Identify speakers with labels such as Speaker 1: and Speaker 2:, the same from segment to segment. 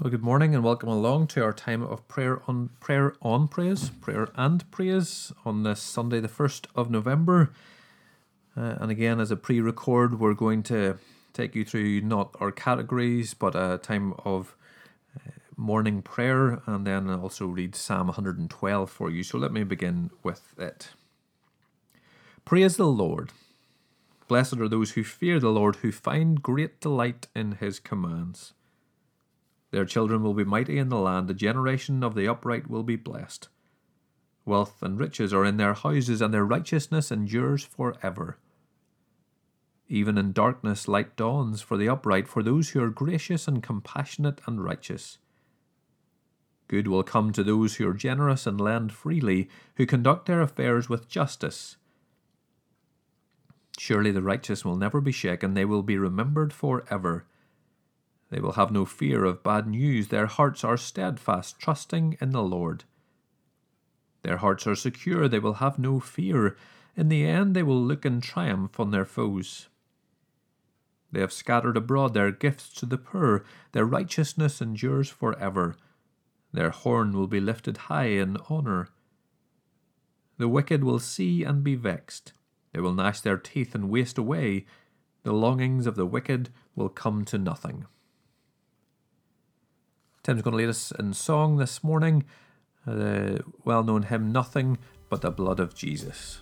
Speaker 1: Well, good morning and welcome along to our time of prayer on prayer on praise, prayer and praise on this Sunday, the first of November. Uh, and again, as a pre-record, we're going to take you through not our categories, but a time of uh, morning prayer, and then also read Psalm 112 for you. So let me begin with it. Praise the Lord. Blessed are those who fear the Lord, who find great delight in His commands. Their children will be mighty in the land, the generation of the upright will be blessed. Wealth and riches are in their houses, and their righteousness endures for ever. Even in darkness light dawns for the upright, for those who are gracious and compassionate and righteous. Good will come to those who are generous and lend freely, who conduct their affairs with justice. Surely the righteous will never be shaken, they will be remembered for ever. They will have no fear of bad news. Their hearts are steadfast, trusting in the Lord. Their hearts are secure. They will have no fear. In the end, they will look in triumph on their foes. They have scattered abroad their gifts to the poor. Their righteousness endures for ever. Their horn will be lifted high in honour. The wicked will see and be vexed. They will gnash their teeth and waste away. The longings of the wicked will come to nothing. Tim's going to lead us in song this morning. The well known hymn, Nothing But the Blood of Jesus.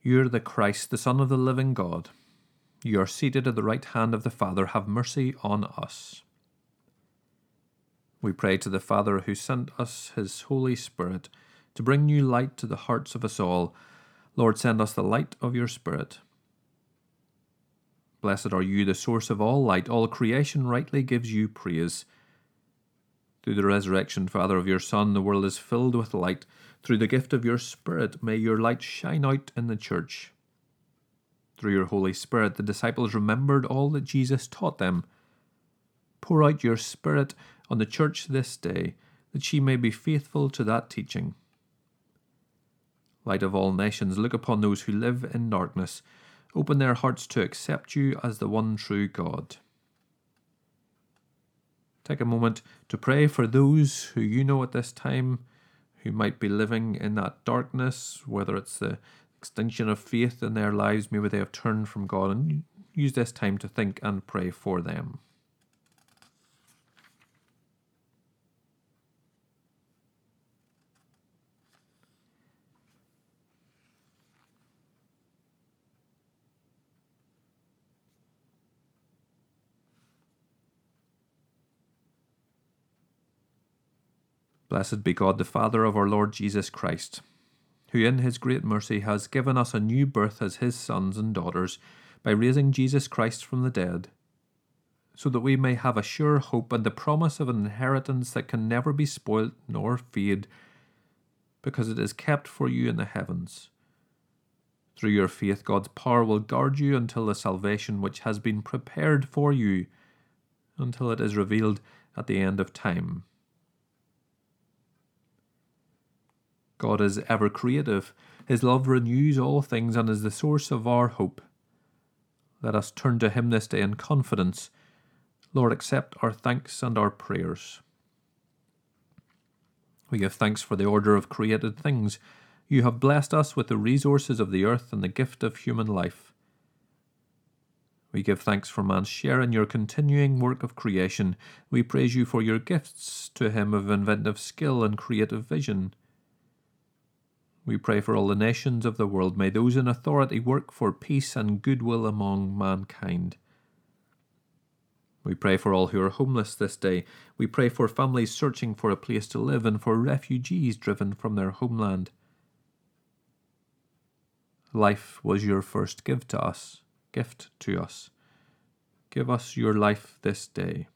Speaker 2: You are the Christ, the Son of the living God. You are seated at the right hand of the Father. Have mercy on us. We pray to the Father who sent us his Holy Spirit to bring new light to the hearts of us all. Lord, send us the light of your Spirit. Blessed are you, the source of all light. All creation rightly gives you praise. Through the resurrection, Father, of your Son, the world is filled with light. Through the gift of your Spirit, may your light shine out in the church. Through your Holy Spirit, the disciples remembered all that Jesus taught them. Pour out your Spirit on the church this day, that she may be faithful to that teaching. Light of all nations, look upon those who live in darkness. Open their hearts to accept you as the one true God. Take a moment to pray for those who you know at this time who might be living in that darkness, whether it's the extinction of faith in their lives, maybe they have turned from God, and use this time to think and pray for them. Blessed be God, the Father of our Lord Jesus Christ, who in his great mercy has given us a new birth as his sons and daughters by raising Jesus Christ from the dead, so that we may have a sure hope and the promise of an inheritance that can never be spoilt nor fade, because it is kept for you in the heavens. Through your faith, God's power will guard you until the salvation which has been prepared for you, until it is revealed at the end of time. God is ever creative. His love renews all things and is the source of our hope. Let us turn to Him this day in confidence. Lord, accept our thanks and our prayers. We give thanks for the order of created things. You have blessed us with the resources of the earth and the gift of human life. We give thanks for man's share in your continuing work of creation. We praise you for your gifts to him of inventive skill and creative vision. We pray for all the nations of the world. May those in authority work for peace and goodwill among mankind. We pray for all who are homeless this day. We pray for families searching for a place to live and for refugees driven from their homeland. Life was your first gift to us, gift to us. Give us your life this day.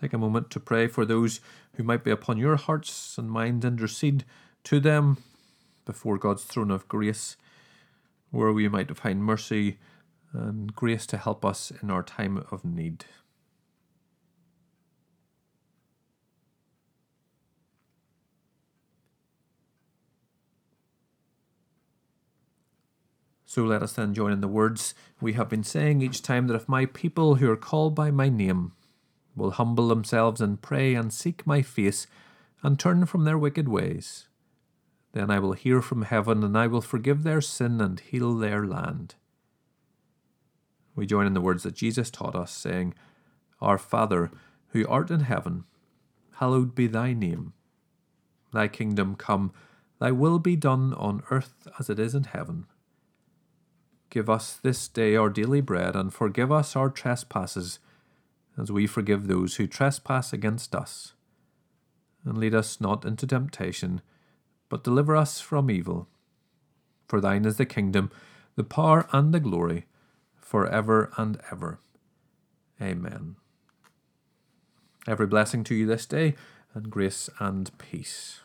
Speaker 2: Take a moment to pray for those who might be upon your hearts and minds. Intercede to them before God's throne of grace, where we might find mercy and grace to help us in our time of need. So let us then join in the words we have been saying each time that if my people who are called by my name will humble themselves and pray and seek my face and turn from their wicked ways, then I will hear from heaven and I will forgive their sin and heal their land. We join in the words that Jesus taught us, saying, Our Father, who art in heaven, hallowed be thy name. Thy kingdom come, thy will be done on earth as it is in heaven. Give us this day our daily bread, and forgive us our trespasses as we forgive those who trespass against us. And lead us not into temptation, but deliver us from evil. For thine is the kingdom, the power, and the glory, for ever and ever. Amen. Every blessing to you this day, and grace and peace.